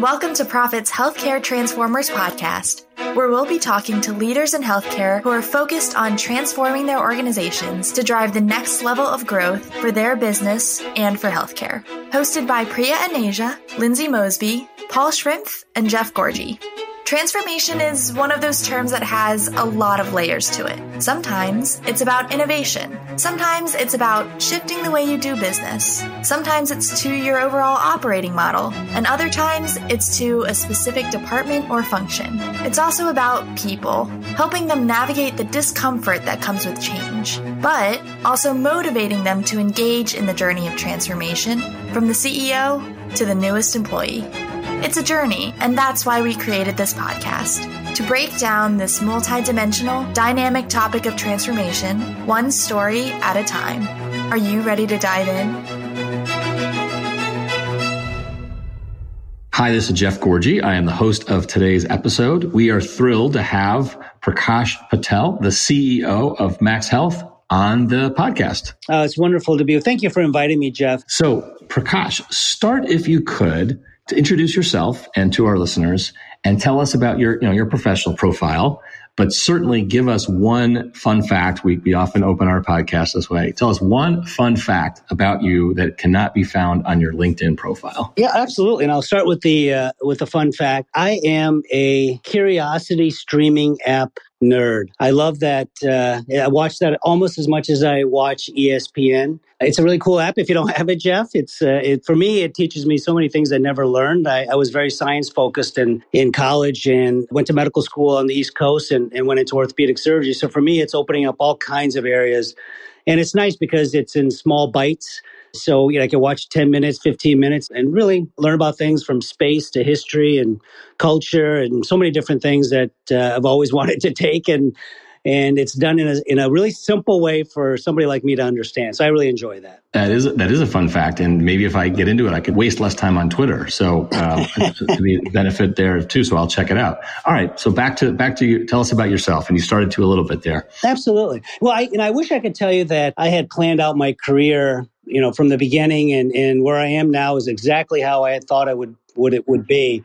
Welcome to Prophet's Healthcare Transformers podcast, where we'll be talking to leaders in healthcare who are focused on transforming their organizations to drive the next level of growth for their business and for healthcare. Hosted by Priya Anasia, Lindsay Mosby, Paul Schrimpf, and Jeff Gourdji. Transformation is one of those terms that has a lot of layers to it. Sometimes it's about innovation. Sometimes it's about shifting the way you do business. Sometimes it's to your overall operating model. And other times it's to a specific department or function. It's also about people, helping them navigate the discomfort that comes with change, but also motivating them to engage in the journey of transformation from the CEO to the newest employee. It's a journey, and that's why we created this podcast to break down this multidimensional, dynamic topic of transformation, one story at a time. Are you ready to dive in? Hi, this is Jeff Gourdji. I am the host of today's episode. We are thrilled to have Prakash Patel, the CEO of Max Health, on the podcast. Uh, it's wonderful to be here. Thank you for inviting me, Jeff. So, Prakash, start if you could to introduce yourself and to our listeners and tell us about your, you know, your professional profile, but certainly give us one fun fact. We, we often open our podcast this way. Tell us one fun fact about you that cannot be found on your LinkedIn profile. Yeah, absolutely. And I'll start with the, uh, with the fun fact. I am a curiosity streaming app nerd. I love that. Uh, I watch that almost as much as I watch ESPN. It's a really cool app. If you don't have it, Jeff, it's uh, it, for me. It teaches me so many things I never learned. I, I, was very science focused in in college and went to medical school on the East Coast and, and went into orthopedic surgery. So for me, it's opening up all kinds of areas, and it's nice because it's in small bites. So you know, I can watch 10 minutes, 15 minutes, and really learn about things from space to history and culture and so many different things that uh, I've always wanted to take. And and it's done in a, in a really simple way for somebody like me to understand. So I really enjoy that. That is that is a fun fact, and maybe if I get into it, I could waste less time on Twitter. So uh, to be benefit there too. So I'll check it out. All right. So back to back to you. Tell us about yourself, and you started to a little bit there. Absolutely. Well, I, and I wish I could tell you that I had planned out my career you know, from the beginning and, and where I am now is exactly how I had thought I would, would it would be.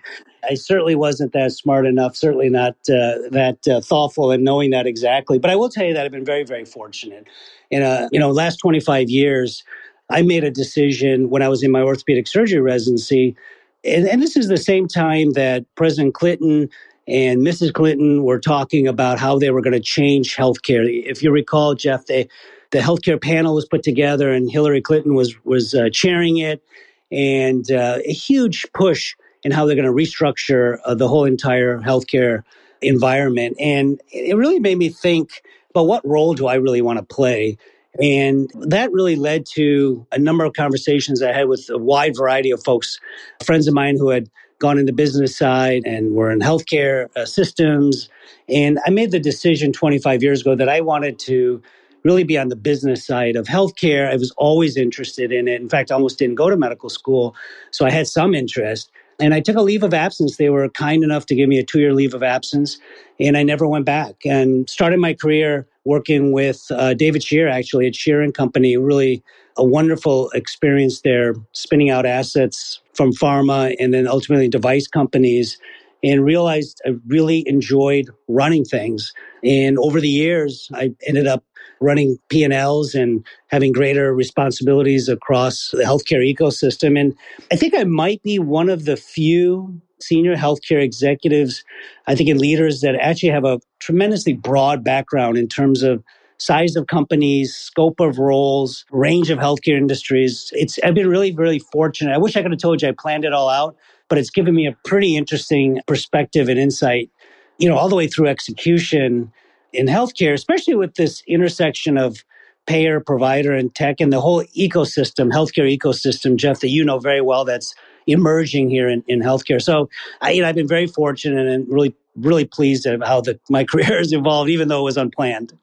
I certainly wasn't that smart enough, certainly not uh, that uh, thoughtful in knowing that exactly. But I will tell you that I've been very, very fortunate. In a, you know, last 25 years, I made a decision when I was in my orthopedic surgery residency. And, and this is the same time that President Clinton and Mrs. Clinton were talking about how they were going to change healthcare. If you recall, Jeff, they the healthcare panel was put together, and Hillary Clinton was was uh, chairing it, and uh, a huge push in how they're going to restructure uh, the whole entire healthcare environment. And it really made me think about what role do I really want to play. And that really led to a number of conversations I had with a wide variety of folks, friends of mine who had gone in the business side and were in healthcare uh, systems. And I made the decision 25 years ago that I wanted to really be on the business side of healthcare. I was always interested in it. In fact, I almost didn't go to medical school. So I had some interest. And I took a leave of absence. They were kind enough to give me a two year leave of absence. And I never went back and started my career working with uh, David Shear, actually, at Shear and Company. Really a wonderful experience there, spinning out assets from pharma and then ultimately device companies and realized I really enjoyed running things. And over the years, I ended up running P&Ls and having greater responsibilities across the healthcare ecosystem. And I think I might be one of the few senior healthcare executives, I think, in leaders that actually have a tremendously broad background in terms of size of companies, scope of roles, range of healthcare industries. It's I've been really, really fortunate. I wish I could have told you I planned it all out, but it's given me a pretty interesting perspective and insight, you know, all the way through execution in healthcare, especially with this intersection of payer, provider, and tech, and the whole ecosystem, healthcare ecosystem, Jeff, that you know very well, that's emerging here in, in healthcare. So, I, you know, I've been very fortunate and really, really pleased at how the, my career has evolved, even though it was unplanned.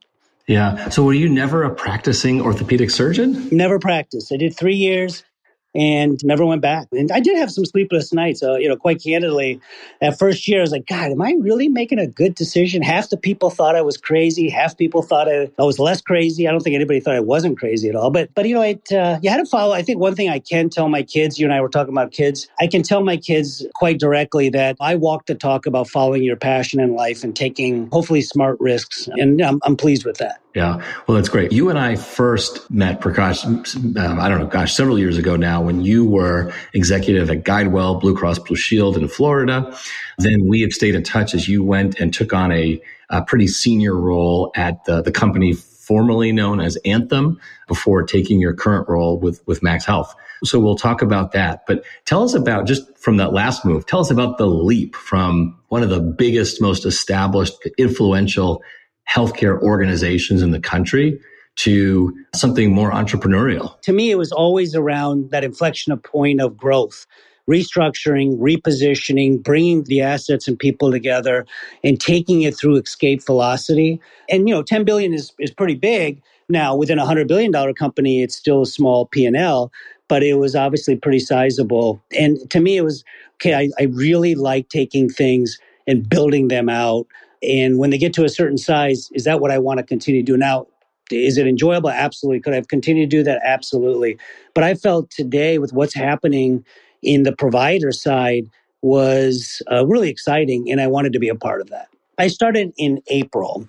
Yeah. So, were you never a practicing orthopedic surgeon? Never practiced. I did three years and never went back. And I did have some sleepless nights. Uh, you know, quite candidly, that first year, I was like, God, am I really making a good decision? Half the people thought I was crazy. Half people thought I, I was less crazy. I don't think anybody thought I wasn't crazy at all. But, but you know, it, uh, you had to follow. I think one thing I can tell my kids, you and I were talking about kids, I can tell my kids quite directly that I walk the talk about following your passion in life and taking hopefully smart risks. And I'm, I'm pleased with that. Yeah. Well, that's great. You and I first met, Prakash, um, I don't know, gosh, several years ago now when you were executive at Guidewell Blue Cross Blue Shield in Florida. Then we have stayed in touch as you went and took on a, a pretty senior role at the, the company formerly known as Anthem before taking your current role with, with Max Health. So we'll talk about that. But tell us about just from that last move, tell us about the leap from one of the biggest, most established, influential healthcare organizations in the country to something more entrepreneurial? To me, it was always around that inflection point of growth restructuring, repositioning, bringing the assets and people together and taking it through escape velocity. And you know, 10 billion is is pretty big. Now, within a 100 billion dollar company, it's still a small P&L, but it was obviously pretty sizable. And to me it was okay, I, I really like taking things and building them out and when they get to a certain size, is that what I want to continue to do? Now, is it enjoyable? Absolutely. Could I have continued to do that? Absolutely. But I felt today with what's happening in the provider side was uh, really exciting, and I wanted to be a part of that. I started in April.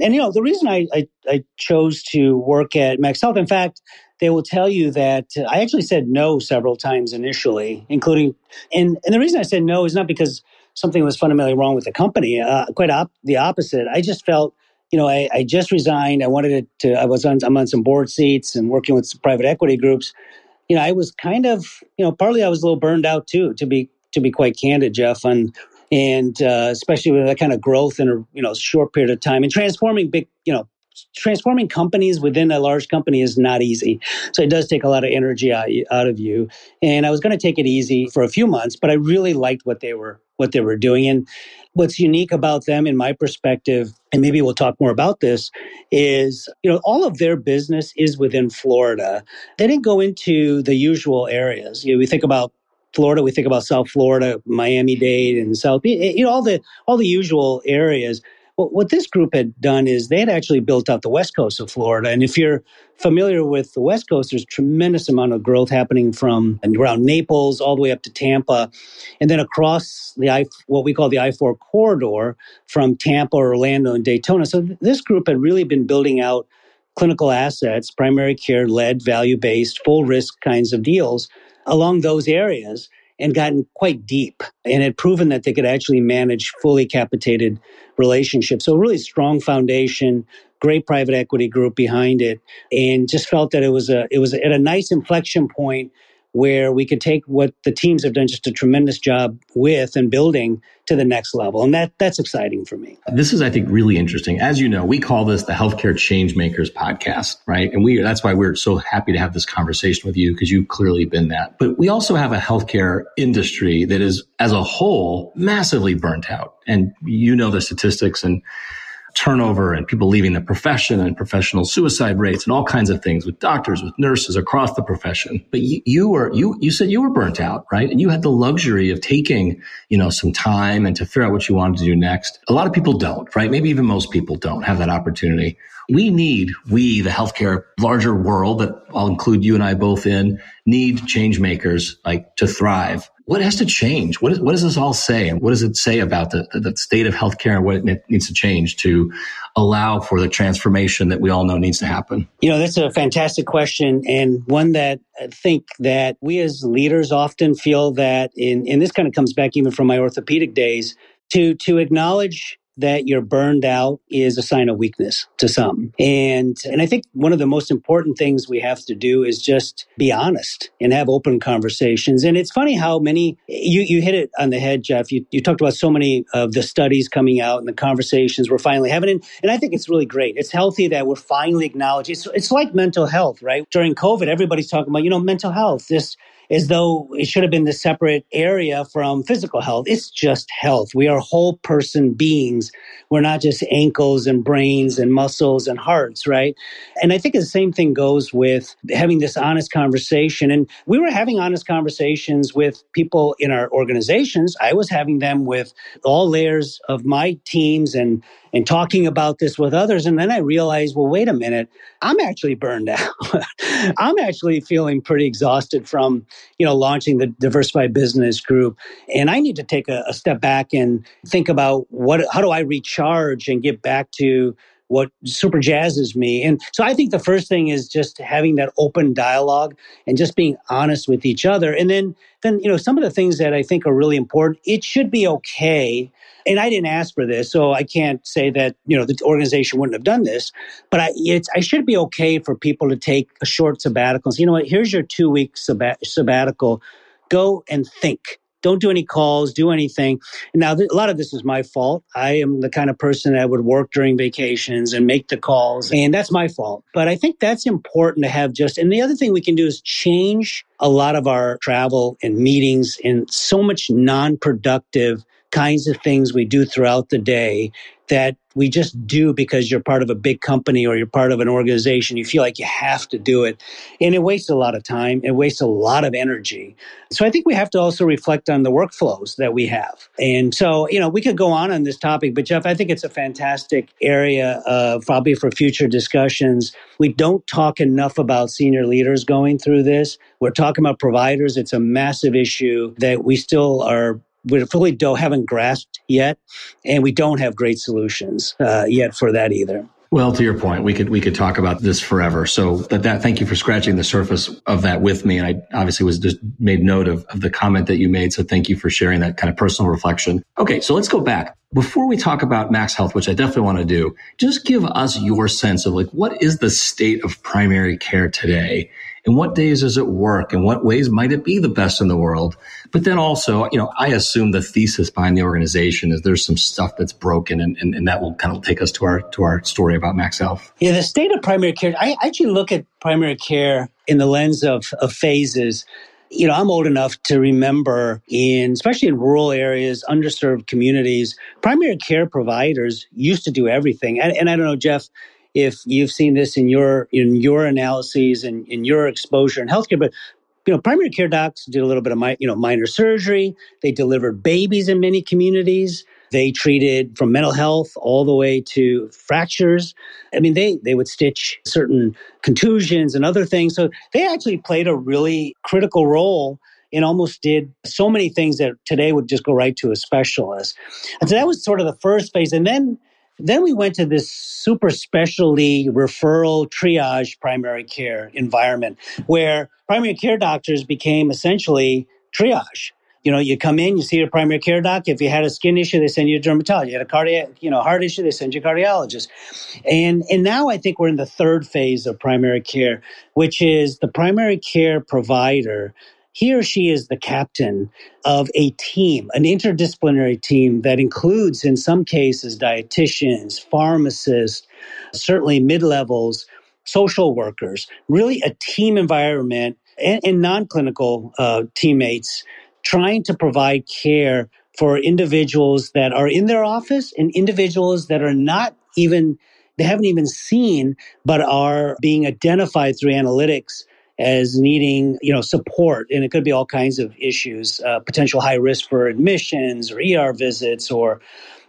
And, you know, the reason I, I, I chose to work at Max Health, in fact, they will tell you that uh, I actually said no several times initially, including, and, and the reason I said no is not because something was fundamentally wrong with the company. Uh, quite op- the opposite. I just felt, you know, I, I just resigned. I wanted to. I was on. I'm on some board seats and working with private equity groups. You know, I was kind of, you know, partly I was a little burned out too. To be to be quite candid, Jeff, and and uh, especially with that kind of growth in a you know short period of time and transforming big, you know, transforming companies within a large company is not easy. So it does take a lot of energy out, out of you. And I was going to take it easy for a few months, but I really liked what they were what they were doing. And what's unique about them, in my perspective, and maybe we'll talk more about this, is you know all of their business is within Florida. They didn't go into the usual areas. You know, we think about Florida, we think about South Florida, Miami Dade, and South. You know all the all the usual areas. Well, what this group had done is they had actually built out the west coast of Florida. And if you're familiar with the west coast, there's tremendous amount of growth happening from around Naples all the way up to Tampa, and then across the I, what we call the I-4 corridor from Tampa, Orlando, and Daytona. So this group had really been building out clinical assets, primary care led, value based, full risk kinds of deals along those areas and gotten quite deep and had proven that they could actually manage fully capitated relationships. So, really strong foundation, great private equity group behind it, and just felt that it was a it was at a nice inflection point where we could take what the teams have done just a tremendous job with and building to the next level. And that that's exciting for me. This is, I think, really interesting. As you know, we call this the Healthcare Changemakers podcast, right? And we that's why we're so happy to have this conversation with you because you've clearly been that. But we also have a healthcare industry that is, as a whole, massively burnt out. And you know the statistics and turnover and people leaving the profession and professional suicide rates and all kinds of things with doctors, with nurses across the profession. But you, you were, you, you said you were burnt out, right? And you had the luxury of taking, you know, some time and to figure out what you wanted to do next. A lot of people don't, right? Maybe even most people don't have that opportunity. We need, we, the healthcare larger world that I'll include you and I both in, need change makers like to thrive what has to change? What, is, what does this all say? And what does it say about the, the state of healthcare and what it needs to change to allow for the transformation that we all know needs to happen? You know, that's a fantastic question and one that I think that we as leaders often feel that in, and this kind of comes back even from my orthopedic days, to, to acknowledge that you're burned out is a sign of weakness to some. And and I think one of the most important things we have to do is just be honest and have open conversations. And it's funny how many you you hit it on the head, Jeff. You you talked about so many of the studies coming out and the conversations we're finally having. And, and I think it's really great. It's healthy that we're finally acknowledging it's it's like mental health, right? During COVID, everybody's talking about, you know, mental health, this as though it should have been the separate area from physical health. It's just health. We are whole person beings. We're not just ankles and brains and muscles and hearts, right? And I think the same thing goes with having this honest conversation. And we were having honest conversations with people in our organizations. I was having them with all layers of my teams and and talking about this with others. And then I realized, well, wait a minute, I'm actually burned out. I'm actually feeling pretty exhausted from, you know, launching the diversified business group. And I need to take a, a step back and think about what, how do I recharge and get back to what super jazzes me. And so I think the first thing is just having that open dialogue and just being honest with each other. And then, then, you know, some of the things that I think are really important, it should be okay and I didn't ask for this, so I can't say that you know the organization wouldn't have done this. But I, it's I should be okay for people to take a short sabbatical. So, you know what? Here's your two week sabbat- sabbatical. Go and think. Don't do any calls. Do anything. Now, th- a lot of this is my fault. I am the kind of person that would work during vacations and make the calls, and that's my fault. But I think that's important to have just. And the other thing we can do is change a lot of our travel and meetings and so much non-productive kinds of things we do throughout the day that we just do because you're part of a big company or you're part of an organization. You feel like you have to do it. And it wastes a lot of time. It wastes a lot of energy. So I think we have to also reflect on the workflows that we have. And so, you know, we could go on on this topic, but Jeff, I think it's a fantastic area uh, probably for future discussions. We don't talk enough about senior leaders going through this. We're talking about providers. It's a massive issue that we still are we fully don't haven't grasped yet, and we don't have great solutions uh, yet for that either. Well, to your point, we could we could talk about this forever. So that, that thank you for scratching the surface of that with me. And I obviously was just made note of, of the comment that you made. So thank you for sharing that kind of personal reflection. Okay, so let's go back. Before we talk about Max Health, which I definitely want to do, just give us your sense of like what is the state of primary care today? And what days does it work? And what ways might it be the best in the world? But then also, you know, I assume the thesis behind the organization is there's some stuff that's broken and, and, and that will kind of take us to our to our story about Max Health. Yeah, the state of primary care, I actually look at primary care in the lens of, of phases you know, I'm old enough to remember in, especially in rural areas, underserved communities, primary care providers used to do everything. And, and I don't know, Jeff, if you've seen this in your in your analyses and in your exposure in healthcare, but you know, primary care docs did a little bit of my, you know, minor surgery. They delivered babies in many communities. They treated from mental health all the way to fractures. I mean, they they would stitch certain contusions and other things. So they actually played a really critical role and almost did so many things that today would just go right to a specialist. And so that was sort of the first phase. And then then we went to this super specialty referral triage primary care environment where primary care doctors became essentially triage. You know, you come in, you see your primary care doc. If you had a skin issue, they send you a dermatologist. You had a cardiac, you know, heart issue, they send you a cardiologist. And and now I think we're in the third phase of primary care, which is the primary care provider he or she is the captain of a team, an interdisciplinary team that includes, in some cases, dietitians, pharmacists, certainly mid levels, social workers, really a team environment and, and non clinical uh, teammates trying to provide care for individuals that are in their office and individuals that are not even, they haven't even seen, but are being identified through analytics as needing you know support. And it could be all kinds of issues uh, potential high risk for admissions or er visits or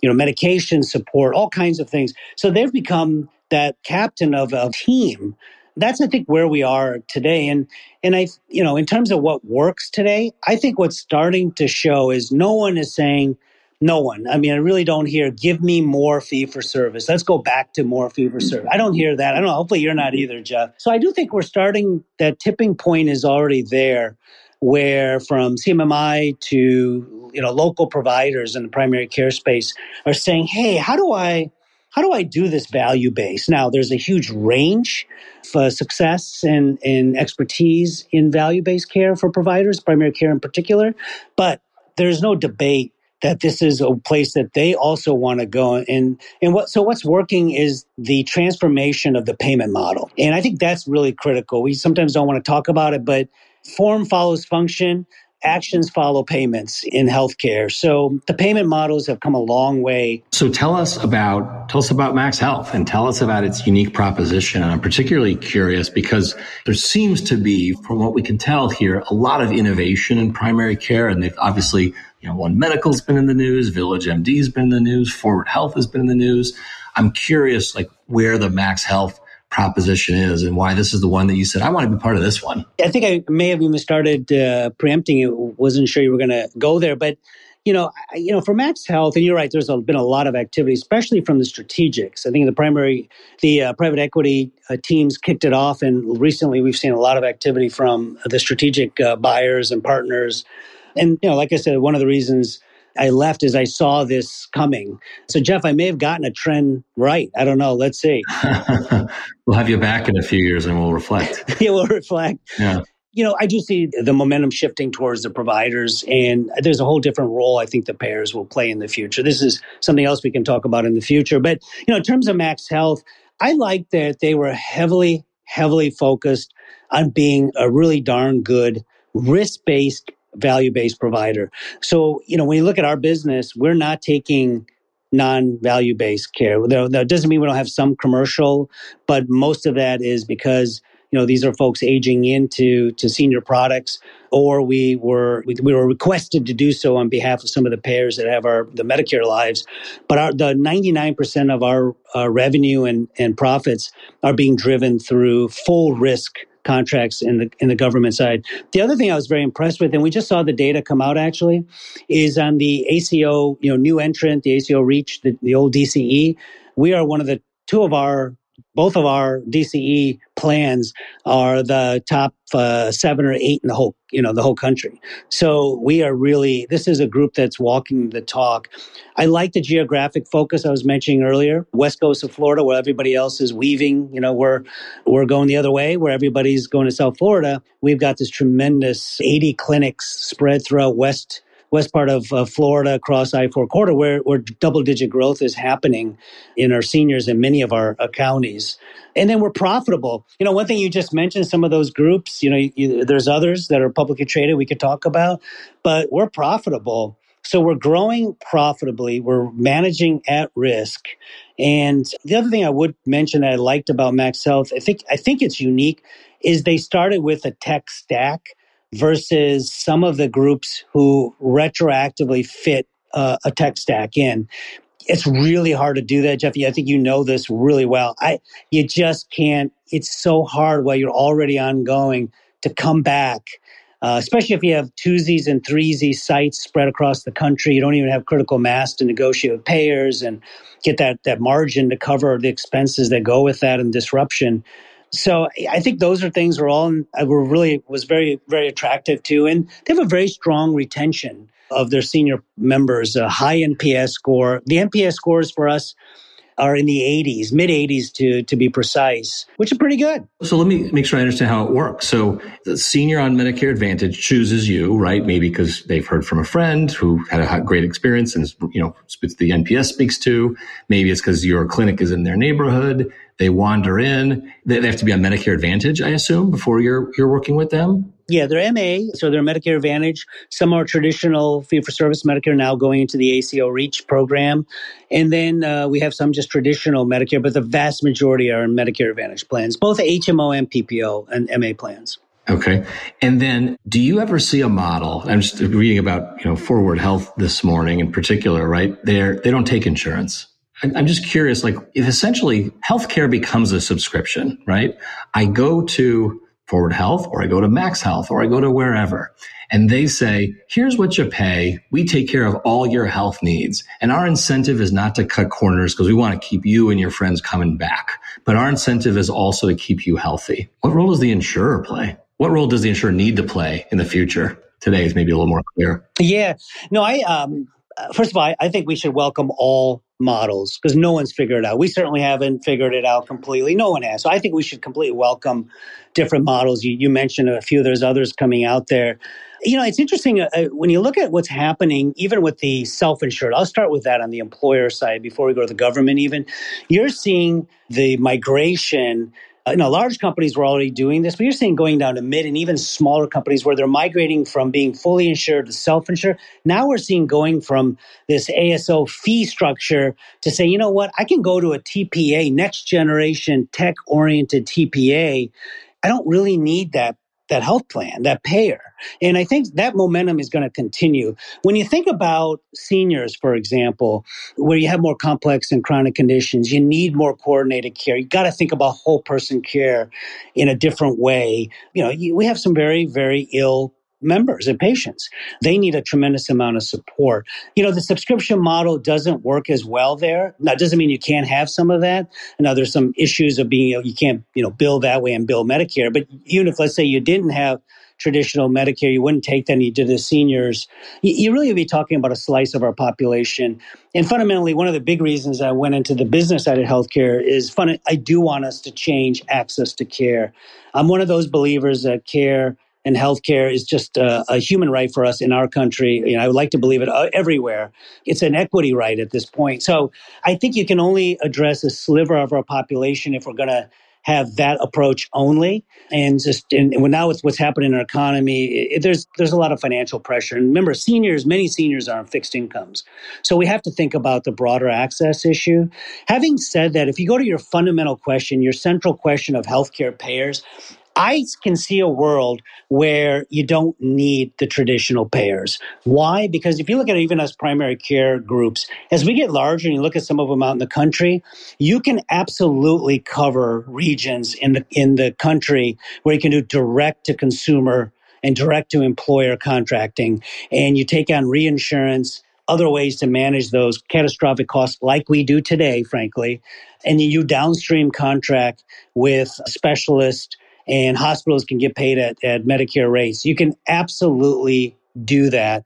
you know medication support all kinds of things. So they've become that captain of a team. That's i think where we are today. And and i you know in terms of what works today i think what's starting to show is no one is saying no one. I mean, I really don't hear, give me more fee for service. Let's go back to more fee for service. I don't hear that. I don't know. Hopefully you're not either, Jeff. So I do think we're starting, that tipping point is already there where from CMMI to, you know, local providers in the primary care space are saying, hey, how do I, how do I do this value base? Now, there's a huge range for success and, and expertise in value based care for providers, primary care in particular, but there's no debate that this is a place that they also want to go and and what so what's working is the transformation of the payment model and i think that's really critical we sometimes don't want to talk about it but form follows function actions follow payments in healthcare. So the payment models have come a long way. So tell us about tell us about Max Health and tell us about its unique proposition. And I'm particularly curious because there seems to be, from what we can tell here, a lot of innovation in primary care, and they've obviously you know, One Medical's been in the news, Village MD's been in the news, Forward Health has been in the news. I'm curious, like where the Max Health proposition is and why this is the one that you said I want to be part of this one. I think I may have even started uh, preempting it. wasn't sure you were going to go there, but you know, you know, for Max Health, and you're right. There's been a lot of activity, especially from the strategics. I think the primary, the uh, private equity uh, teams kicked it off, and recently we've seen a lot of activity from the strategic uh, buyers and partners. And you know, like I said, one of the reasons I left is I saw this coming. So, Jeff, I may have gotten a trend right. I don't know. Let's see. we'll have you back in a few years and we'll reflect. yeah, we'll reflect. Yeah. You know, I do see the momentum shifting towards the providers, and there's a whole different role I think the payers will play in the future. This is something else we can talk about in the future. But, you know, in terms of Max Health, I like that they were heavily, heavily focused on being a really darn good risk based value based provider. So, you know, when you look at our business, we're not taking non value based care. That doesn't mean we don't have some commercial, but most of that is because you know these are folks aging into to senior products or we were we, we, were requested to do so on behalf of some of the payers that have our the medicare lives but our, the 99% of our, our revenue and, and profits are being driven through full risk contracts in the in the government side. The other thing I was very impressed with, and we just saw the data come out actually, is on the ACO, you know, new entrant, the ACO Reach, the, the old DCE. We are one of the two of our both of our DCE plans are the top uh, seven or eight in the whole, you know, the whole country. So we are really, this is a group that's walking the talk. I like the geographic focus I was mentioning earlier, West Coast of Florida, where everybody else is weaving. You know, we're we're going the other way, where everybody's going to South Florida. We've got this tremendous 80 clinics spread throughout West west part of Florida across I 4 corridor where, where double digit growth is happening in our seniors in many of our uh, counties. And then we're profitable. You know, one thing you just mentioned, some of those groups, you know, you, there's others that are publicly traded we could talk about, but we're profitable. So we're growing profitably. We're managing at risk. And the other thing I would mention that I liked about Max Health, I think I think it's unique, is they started with a tech stack versus some of the groups who retroactively fit uh, a tech stack in. It's really hard to do that, Jeffy. I think you know this really well. I you just can't. It's so hard while you're already ongoing to come back, uh, especially if you have twosies and threesies sites spread across the country. You don't even have critical mass to negotiate with payers and get that that margin to cover the expenses that go with that and disruption. So I think those are things we're all were really was very very attractive to, and they have a very strong retention of their senior members, a high NPS score. The NPS scores for us are in the 80s, mid 80s to to be precise, which is pretty good. So let me make sure I understand how it works. So the senior on Medicare Advantage chooses you, right? Maybe because they've heard from a friend who had a great experience and you know the NPS speaks to. Maybe it's because your clinic is in their neighborhood. They wander in. They have to be on Medicare Advantage, I assume, before you're you're working with them. Yeah, they're MA, so they're Medicare Advantage. Some are traditional fee for service Medicare now going into the ACO REACH program. And then uh, we have some just traditional Medicare, but the vast majority are in Medicare Advantage plans, both HMO and PPO and MA plans. Okay. And then do you ever see a model? I'm just reading about, you know, Forward Health this morning in particular, right? They're, they don't take insurance. I'm just curious, like if essentially healthcare becomes a subscription, right? I go to Forward Health or I go to Max Health or I go to wherever and they say, here's what you pay. We take care of all your health needs. And our incentive is not to cut corners because we want to keep you and your friends coming back. But our incentive is also to keep you healthy. What role does the insurer play? What role does the insurer need to play in the future? Today is maybe a little more clear. Yeah. No, I, um, first of all, I think we should welcome all models because no one's figured it out. We certainly haven't figured it out completely. No one has. So I think we should completely welcome different models. You, you mentioned a few. There's others coming out there. You know, it's interesting uh, uh, when you look at what's happening, even with the self-insured. I'll start with that on the employer side before we go to the government. Even you're seeing the migration Uh, you know, large companies were already doing this, but you're seeing going down to mid and even smaller companies where they're migrating from being fully insured to self-insured. Now we're seeing going from this ASO fee structure to say, you know what, I can go to a TPA, next generation tech oriented TPA. I don't really need that that health plan, that payer. And I think that momentum is going to continue. When you think about seniors, for example, where you have more complex and chronic conditions, you need more coordinated care. You got to think about whole person care in a different way. You know, you, we have some very, very ill members and patients. They need a tremendous amount of support. You know, the subscription model doesn't work as well there. That doesn't mean you can't have some of that. Now, there's some issues of being, you, know, you can't, you know, bill that way and bill Medicare. But even if, let's say, you didn't have traditional Medicare, you wouldn't take that you did the seniors, you, you really would be talking about a slice of our population. And fundamentally, one of the big reasons I went into the business side of healthcare is fun. I do want us to change access to care. I'm one of those believers that care and healthcare is just a, a, human right for us in our country. You know, I would like to believe it uh, everywhere. It's an equity right at this point. So I think you can only address a sliver of our population if we're going to have that approach only. And just and now with what's happening in our economy, it, there's there's a lot of financial pressure. And remember, seniors, many seniors are on fixed incomes, so we have to think about the broader access issue. Having said that, if you go to your fundamental question, your central question of healthcare payers, I can see a world where you don't need the traditional payers. Why? Because if you look at even as primary care groups, as we get larger and you look at some of them out in the country, you can absolutely cover regions in the in the country where you can do direct to consumer and direct to employer contracting and you take on reinsurance other ways to manage those catastrophic costs like we do today frankly and you downstream contract with specialists and hospitals can get paid at, at Medicare rates. You can absolutely do that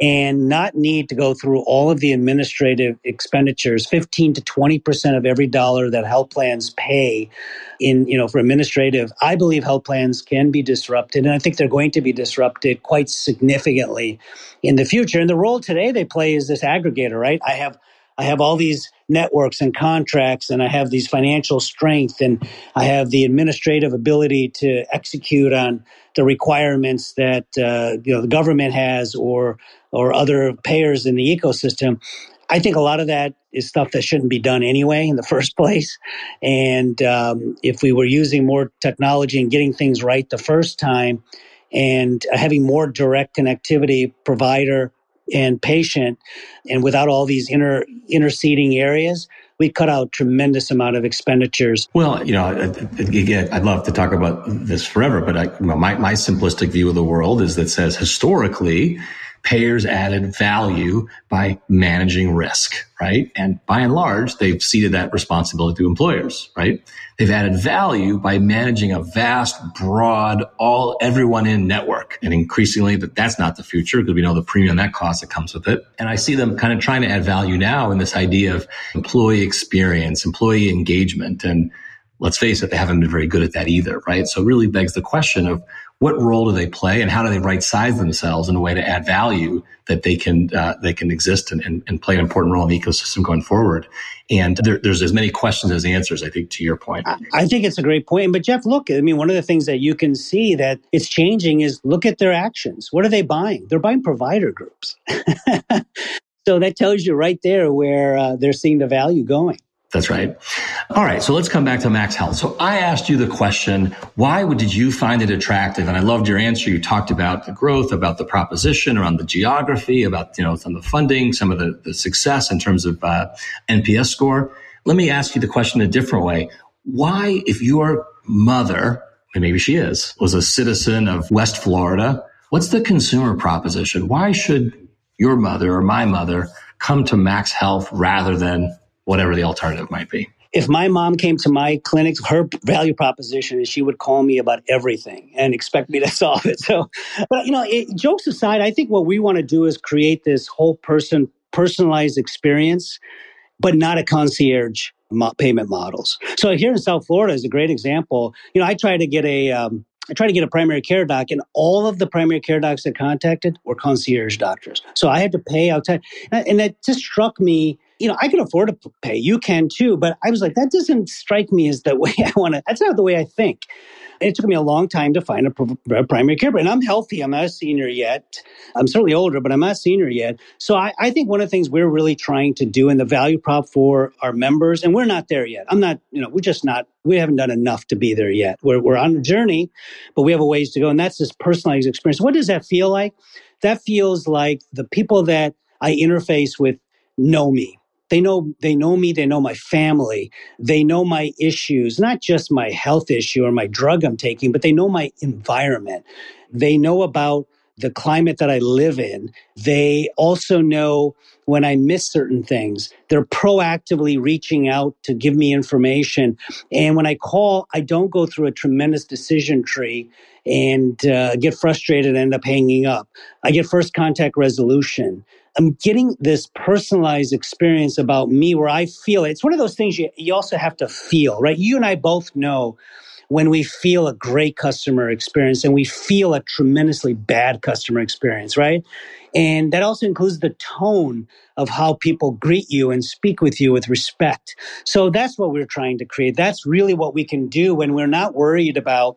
and not need to go through all of the administrative expenditures. 15 to 20% of every dollar that health plans pay in you know for administrative i believe health plans can be disrupted and i think they're going to be disrupted quite significantly in the future. And the role today they play is this aggregator right? I have I have all these networks and contracts, and I have these financial strength, and I have the administrative ability to execute on the requirements that uh, you know the government has or or other payers in the ecosystem. I think a lot of that is stuff that shouldn't be done anyway in the first place. And um, if we were using more technology and getting things right the first time, and having more direct connectivity, provider and patient and without all these inter interceding areas we cut out tremendous amount of expenditures. Well, you know, again, I'd love to talk about this forever, but I, my, my simplistic view of the world is that says historically, payers added value by managing risk, right? And by and large, they've ceded that responsibility to employers, right? They've added value by managing a vast, broad, all everyone in network. And increasingly that that's not the future because we know the premium that cost that comes with it. And I see them kind of trying to add value now in this idea of employee experience, employee engagement. And let's face it, they haven't been very good at that either, right? So it really begs the question of what role do they play and how do they right size themselves in a way to add value that they can uh, they can exist and, and, and, play an important role in the ecosystem going forward? And there, there's as many questions as answers i think to your point. I think it's a great point. But jeff look i mean one of the things that you can see that it's changing is look at their actions. What are they buying? They're buying provider groups. So that tells you right there where uh, they're seeing the value going that's right. All right. So let's come back to Max Health. So I asked you the question, why would, did you find it attractive? And I loved your answer. You talked about the growth, about the proposition, around the geography, about, you know, some of the funding, some of the, the success in terms of uh, NPS score. Let me ask you the question a different way. Why, if your mother, and maybe she is, was a citizen of West Florida, what's the consumer proposition? Why should your mother or my mother come to Max Health rather than whatever the alternative might be. If my mom came to my clinic, her value proposition is she would call me about everything and expect me to solve it. So, but you know, it, jokes aside, I think what we want to do is create this whole person personalized experience, but not a concierge mo- payment models. So here in South Florida is a great example. You know, I try to get a um, I tried to get a primary care doc, and all of the primary care docs that contacted were concierge doctors. So I had to pay outside, and that just struck me you know, I can afford to pay. You can too. But I was like, that doesn't strike me as the way I want to, that's not the way I think. It took me a long time to find a, a primary care, and I'm healthy. I'm not a senior yet. I'm certainly older, but I'm not a senior yet. So I, I think one of the things we're really trying to do in the value prop for our members, and we're not there yet. I'm not, you know, we're just not, we haven't done enough to be there yet. We're, we're on a journey, but we have a ways to go. And that's this personalized experience. What does that feel like? That feels like the people that I interface with know me they know they know me they know my family they know my issues not just my health issue or my drug i'm taking but they know my environment. They know about the climate that i live in they also know when i miss certain things they're proactively reaching out to give me information and when i call i don't go through a tremendous decision tree and uh, get frustrated and end up hanging up i get first contact resolution I'm getting this personalized experience about me where I feel it. It's one of those things you, you also have to feel, right? You and I both know when we feel a great customer experience and we feel a tremendously bad customer experience, right? And that also includes the tone of how people greet you and speak with you with respect. So that's what we're trying to create. That's really what we can do when we're not worried about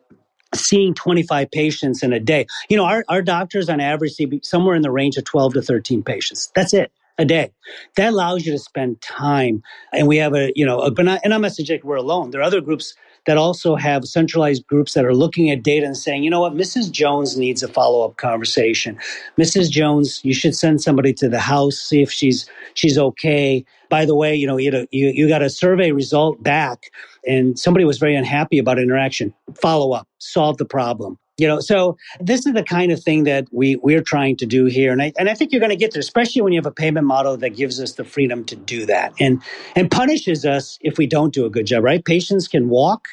seeing 25 patients in a day. You know, our, our doctors on average see somewhere in the range of 12 to 13 patients. That's it a day. That allows you to spend time. And we have a, you know, a, and I'm not suggesting we're alone. There are other groups that also have centralized groups that are looking at data and saying, you know what, Mrs. Jones needs a follow up conversation. Mrs. Jones, you should send somebody to the house, see if she's she's okay. By the way, you know, you you, you got a survey result back, and somebody was very unhappy about interaction. Follow up, solve the problem you know so this is the kind of thing that we we're trying to do here. And i and i think you're going to get there especially when you have a payment model that gives us the freedom to do that and and punishes us if we don't do a good job right? Patients can walk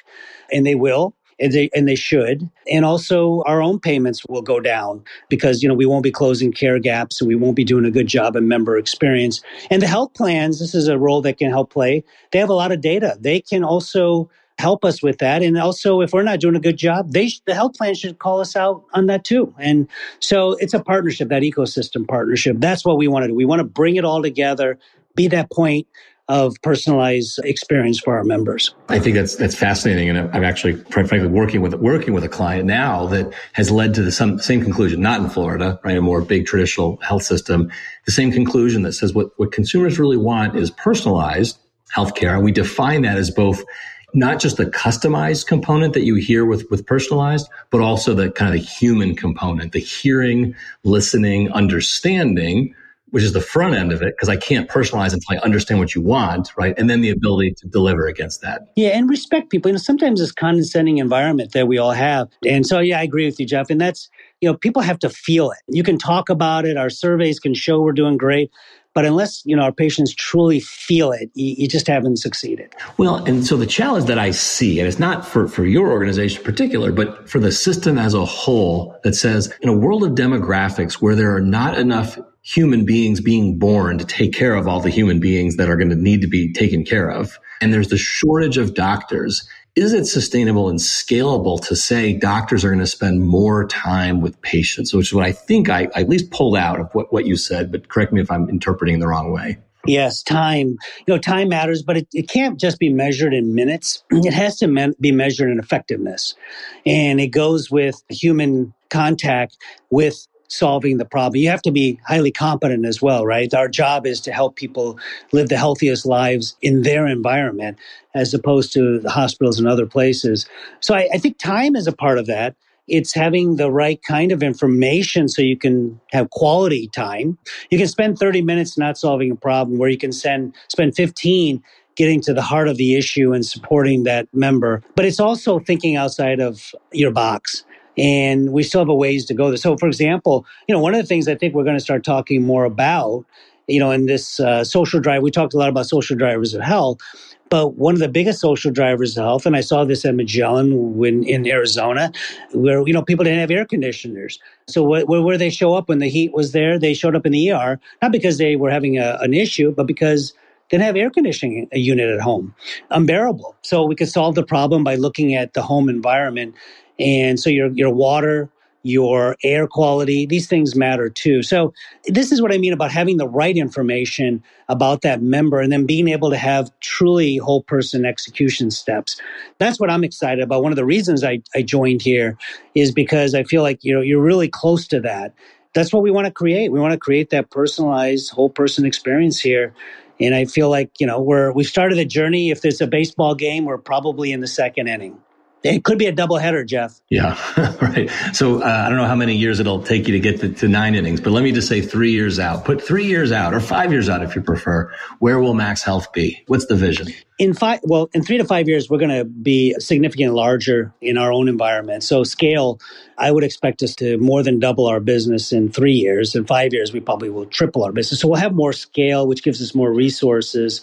and they will and they and they should. And also our own payments will go down because you know we won't be closing care gaps and we won't be doing a good job in member experience. And the health plans this is a role that can help play. They have a lot of data. They can also help us with that. And also, if we're not doing a good job, they the health plan should call us out on that too. And so it's a partnership, that ecosystem partnership. That's what we want to do. We want to bring it all together, be that point of personalized experience for our members. I think that's that's fascinating, and I'm actually, frankly, working with working with a client now that has led to the some, same conclusion. Not in Florida, right? A more big traditional health system. The same conclusion that says what what consumers really want is personalized healthcare, and we define that as both not just the customized component that you hear with, with personalized, but also the kind of the human component, the hearing, listening, understanding, which is the front end of it, because I can't personalize until I understand what you want, right? And then the ability to deliver against that. Yeah, and respect people. You know, sometimes this condescending environment that we all have. And so, yeah, I agree with you, Jeff. And that's, you know, people have to feel it. You can talk about it. Our surveys can show we're doing great. But unless you know our patients truly feel it, you, you, just haven't succeeded. Well, and so the challenge that I see, and it's not for, for your organization in particular, but for the system as a whole, that says in a world of demographics where there are not enough human beings being born to take care of all the human beings that are going to need to be taken care of, and there's the shortage of doctors is it sustainable and scalable to say doctors are going to spend more time with patients, which is what I think I, I at least pulled out of what, what you said, but correct me if I'm interpreting the wrong way. Yes, time. You know, time matters, but it, it can't just be measured in minutes. It has to me- be measured in effectiveness. And it goes with human contact with solving the problem. You have to be highly competent as well, right? Our job is to help people live the healthiest lives in their environment as opposed to the hospitals and other places. So I, I think time is a part of that. It's having the right kind of information so you can have quality time. You can spend 30 minutes not solving a problem where you can send, spend 15 getting to the heart of the issue and supporting that member. But it's also thinking outside of your box and we still have a ways to go. So, for example, you know, one of the things I think we're going to start talking more about, you know, in this uh, social drive, we talked a lot about social drivers of health, but one of the biggest social drivers of health, and I saw this at Magellan when in Arizona, where you know people didn't have air conditioners. So wh- where they show up when the heat was there, they showed up in the ER not because they were having a, an issue, but because they didn't have air conditioning unit at home, unbearable. So we could solve the problem by looking at the home environment and so your your water, your air quality. These things matter too. So, this is what I mean about having the right information about that member and then being able to have truly whole person execution steps. That's what I'm excited about. One of the reasons I, I joined here is because I feel like you know you're really close to that. That's what we want to create. We want to create that personalized whole person experience here. And I feel like, you know, we're we started the journey. If there's a baseball game, we're probably in the second inning. It could be a doubleheader, Jeff. Yeah, right. So uh, I don't know how many years it'll take you to get to, to, nine innings, but let me just say three years out. Put three years out or five years out if you prefer. Where will Max Health be? What's the vision? In five, well, in three to five years, we're going to be significantly larger in our own environment. So scale, I would expect us to more than double our business in three years. In five years, we probably will triple our business. So we'll have more scale, which gives us more resources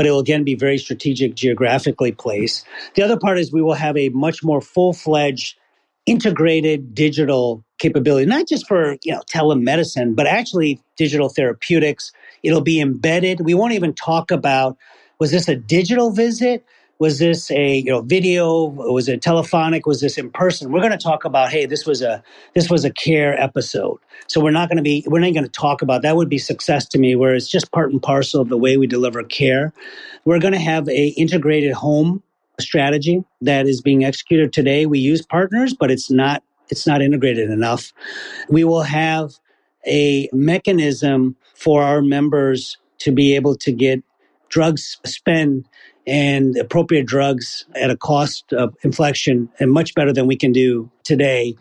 but it will again be very strategic geographically placed. The other part is we will have a much more full fledged integrated digital capability, not just for you know telemedicine, but actually digital therapeutics. It'll be embedded. We won't even talk about was this a digital visit? Was this a you know video? Was it telephonic? Was this in person? We're going to talk about hey, this was a this was a care episode. So we're not going to be we're not going to talk about that would be success to me where it's just part and parcel of the way we deliver care. We're going to have a integrated home strategy that is being executed today. We use partners, but it's not it's not integrated enough. We will have a mechanism for our members to be able to get drugs spend and appropriate drugs at a cost of inflection and much better than we can do today.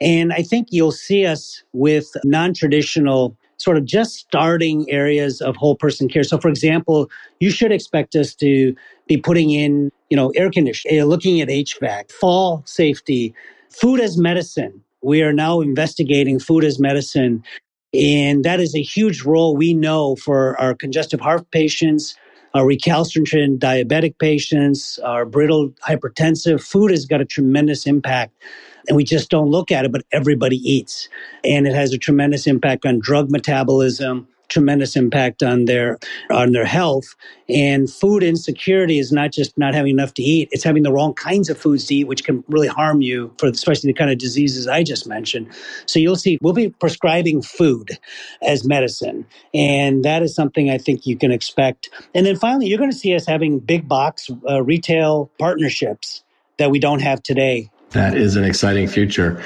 And I think you'll see us with non traditional sort of just starting areas of whole person care. So, for example, you should expect us to be putting in, you know, air conditioning, eh, looking at HVAC, fall safety, food as medicine. We are now investigating food as medicine. And that is a huge role we know for our congestive heart patients, our recalcitrant diabetic patients, our brittle hypertensive. Food has got a tremendous impact and we just don't look at it, but everybody eats. And it has a tremendous impact on drug metabolism, tremendous impact on their on their health. And food insecurity is not just not having enough to eat it's having the wrong kinds of foods to eat which can really harm you for especially the kind of diseases i just mentioned. So you'll see we'll be prescribing food as medicine and that is something i think you can expect. And then finally you're going to see us having big box uh, retail partnerships that we don't have today. That is an exciting future.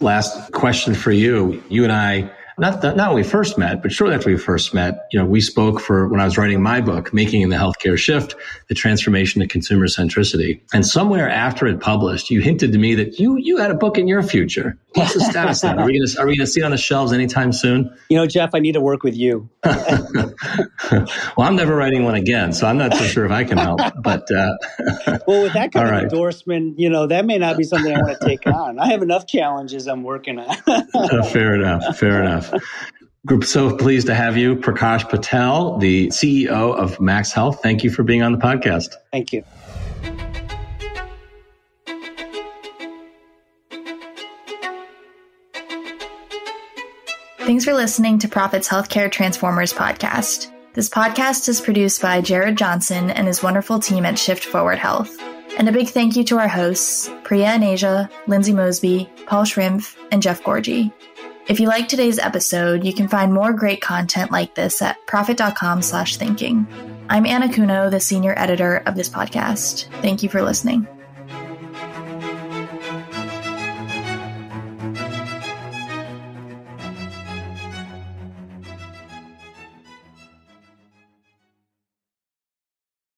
Last question for you. You and i not that, not when we first met, but shortly after we first met, you know, we spoke for when I was writing my book, Making the Healthcare Shift, the transformation to consumer centricity. And somewhere after it published, you hinted to me that you you had a book in your future. What's the status of that? Are we gonna are we gonna see it on the shelves anytime soon? You know, Jeff, I need to work with you. well, I'm never writing one again, so I'm not so sure if I can help. But uh, well, with that kind of right. endorsement, you know, that may not be something I want to take on. I have enough challenges I'm working on. uh, fair enough. Fair enough. Group, so pleased to have you, Prakash Patel, the CEO of Max Health. Thank you for being on the podcast. Thank you. Thanks for listening to Prophet's Healthcare Transformers podcast. This podcast is produced by Jared Johnson and his wonderful team at Shift Forward Health. And a big thank you to our hosts, Priya and Asia, Lindsay Mosby, Paul Schrimpf, and Jeff Gourdji. If you like today's episode, you can find more great content like this at prophet.com slash thinking. I'm Anna Kuno, the senior editor of this podcast. Thank you for listening.